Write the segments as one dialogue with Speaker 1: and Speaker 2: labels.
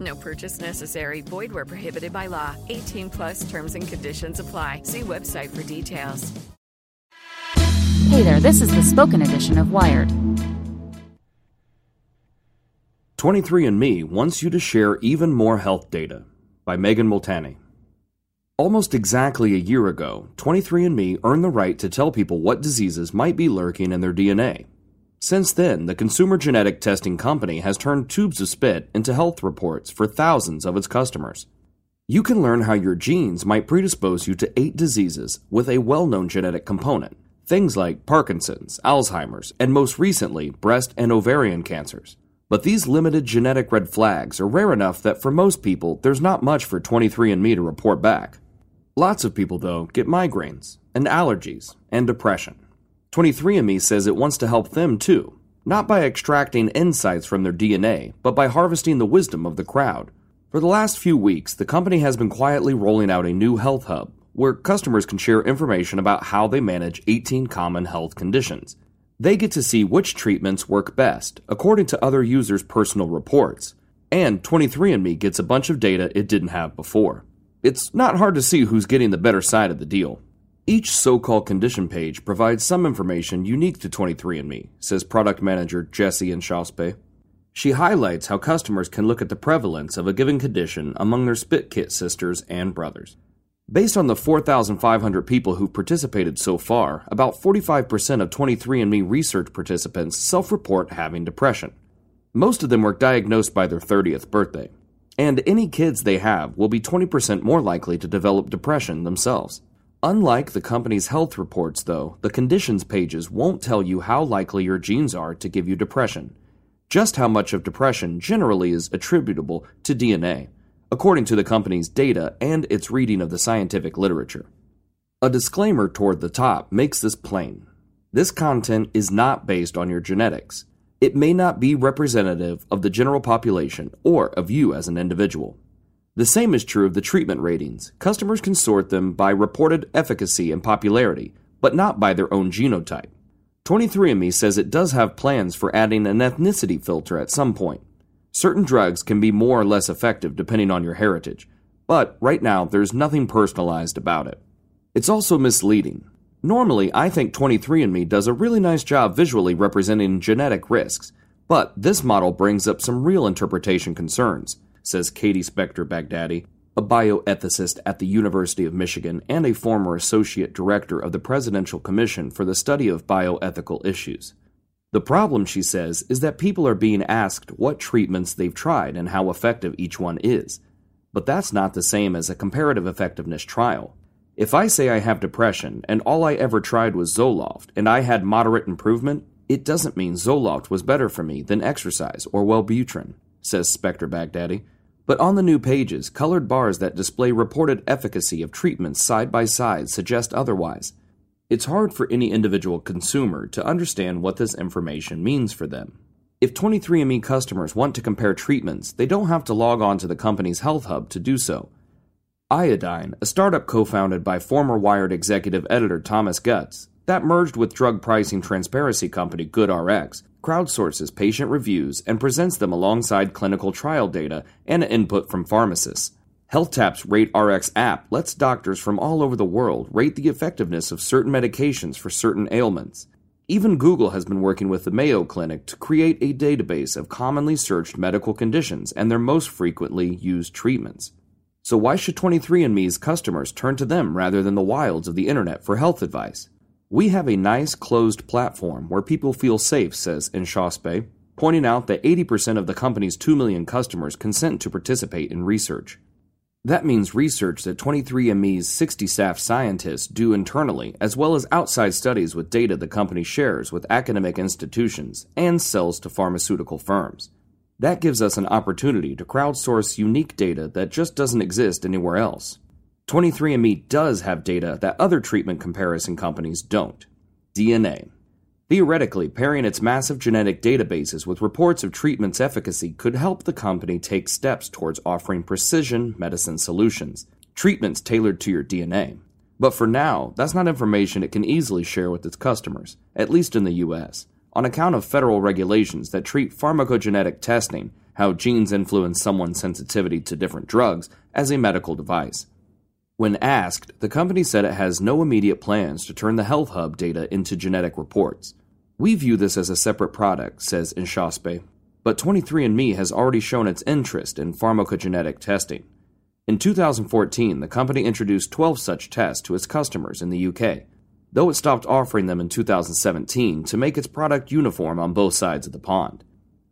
Speaker 1: No purchase necessary. Void where prohibited by law. 18 plus terms and conditions apply. See website for details.
Speaker 2: Hey there, this is the spoken edition of Wired.
Speaker 3: 23andMe wants you to share even more health data by Megan Molteni. Almost exactly a year ago, 23andMe earned the right to tell people what diseases might be lurking in their DNA. Since then, the consumer genetic testing company has turned tubes of spit into health reports for thousands of its customers. You can learn how your genes might predispose you to eight diseases with a well known genetic component, things like Parkinson's, Alzheimer's, and most recently, breast and ovarian cancers. But these limited genetic red flags are rare enough that for most people, there's not much for 23andMe to report back. Lots of people, though, get migraines, and allergies, and depression. 23andMe says it wants to help them too, not by extracting insights from their DNA, but by harvesting the wisdom of the crowd. For the last few weeks, the company has been quietly rolling out a new health hub where customers can share information about how they manage 18 common health conditions. They get to see which treatments work best, according to other users' personal reports. And 23andMe gets a bunch of data it didn't have before. It's not hard to see who's getting the better side of the deal. Each so called condition page provides some information unique to 23andMe, says product manager Jessie Inchauspé. She highlights how customers can look at the prevalence of a given condition among their spit kit sisters and brothers. Based on the 4,500 people who've participated so far, about 45% of 23andMe research participants self report having depression. Most of them were diagnosed by their 30th birthday. And any kids they have will be 20% more likely to develop depression themselves. Unlike the company's health reports, though, the conditions pages won't tell you how likely your genes are to give you depression, just how much of depression generally is attributable to DNA according to the company's data and its reading of the scientific literature. A disclaimer toward the top makes this plain. This content is not based on your genetics. It may not be representative of the general population or of you as an individual. The same is true of the treatment ratings. Customers can sort them by reported efficacy and popularity, but not by their own genotype. 23andMe says it does have plans for adding an ethnicity filter at some point. Certain drugs can be more or less effective depending on your heritage, but right now there's nothing personalized about it. It's also misleading. Normally, I think 23andMe does a really nice job visually representing genetic risks, but this model brings up some real interpretation concerns, says Kayte Spector-Bagdady, a bioethicist at the University of Michigan and a former associate director of the Presidential Commission for the Study of Bioethical Issues. The problem, she says, is that people are being asked what treatments they've tried and how effective each one is. But that's not the same as a comparative effectiveness trial. If I say I have depression and all I ever tried was Zoloft and I had moderate improvement, it doesn't mean Zoloft was better for me than exercise or Wellbutrin, says Spector-Bagdady. But on the new pages, colored bars that display reported efficacy of treatments side by side suggest otherwise. It's hard for any individual consumer to understand what this information means for them. If 23andMe customers want to compare treatments, they don't have to log on to the company's Health Hub to do so. Iodine, a startup co founded by former Wired executive editor Thomas Goetz, that merged with drug pricing transparency company GoodRx, crowdsources patient reviews and presents them alongside clinical trial data and input from pharmacists. HealthTap's RateRx app lets doctors from all over the world rate the effectiveness of certain medications for certain ailments. Even Google has been working with the Mayo Clinic to create a database of commonly searched medical conditions and their most frequently used treatments. So, why should 23andMe's customers turn to them rather than the wilds of the internet for health advice? We have a nice closed platform where people feel safe, says Inchauspé, pointing out that 80% of the company's 2 million customers consent to participate in research. That means research that 23andMe's 60 staff scientists do internally, as well as outside studies with data the company shares with academic institutions and sells to pharmaceutical firms. That gives us an opportunity to crowdsource unique data that just doesn't exist anywhere else. 23andMe does have data that other treatment comparison companies don't DNA. Theoretically, pairing its massive genetic databases with reports of treatment's efficacy could help the company take steps towards offering precision medicine solutions, treatments tailored to your DNA. But for now, that's not information it can easily share with its customers, at least in the US, on account of federal regulations that treat pharmacogenetic testing, how genes influence someone's sensitivity to different drugs, as a medical device. When asked, the company said it has no immediate plans to turn the Health Hub data into genetic reports. We view this as a separate product, says Inchauspé, but 23andMe has already shown its interest in pharmacogenetic testing. In 2014, the company introduced 12 such tests to its customers in the UK, though it stopped offering them in 2017 to make its product uniform on both sides of the pond.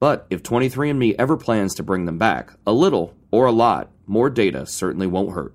Speaker 3: But if 23andMe ever plans to bring them back, a little, or a lot, more data certainly won't hurt.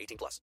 Speaker 4: 18 plus.